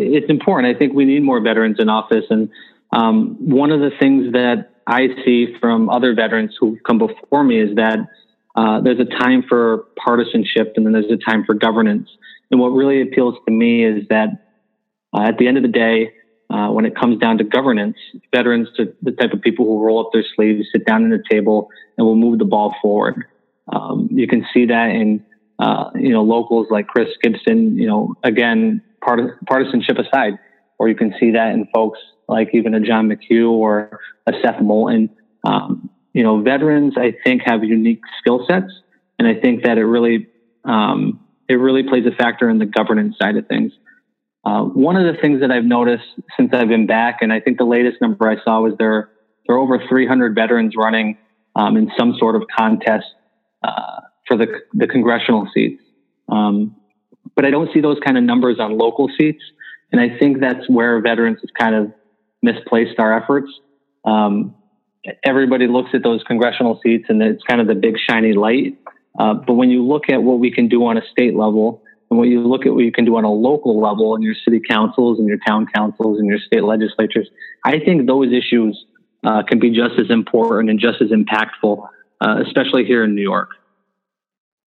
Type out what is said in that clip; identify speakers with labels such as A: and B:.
A: it's important. I think we need more veterans in office. And um, one of the things that I see from other veterans who come before me is that uh, there's a time for partisanship and then there's a time for governance. And what really appeals to me is that uh, at the end of the day, uh, when it comes down to governance, veterans are the type of people who roll up their sleeves, sit down at the table, and will move the ball forward. Um, you can see that in uh, you know locals like Chris Gibson. You know, again, part partisanship aside, or you can see that in folks like even a John McHugh or a Seth Moulton. Um, you know, veterans I think have unique skill sets, and I think that it really um, it really plays a factor in the governance side of things. Uh, one of the things that I've noticed since I've been back, and I think the latest number I saw was there there are over 300 veterans running um, in some sort of contest uh, for the the congressional seats. Um, but I don't see those kind of numbers on local seats, and I think that's where veterans have kind of misplaced our efforts. Um, everybody looks at those congressional seats, and it's kind of the big shiny light. Uh, but when you look at what we can do on a state level, and when you look at what you can do on a local level in your city councils and your town councils and your state legislatures, I think those issues uh, can be just as important and just as impactful, uh, especially here in New York.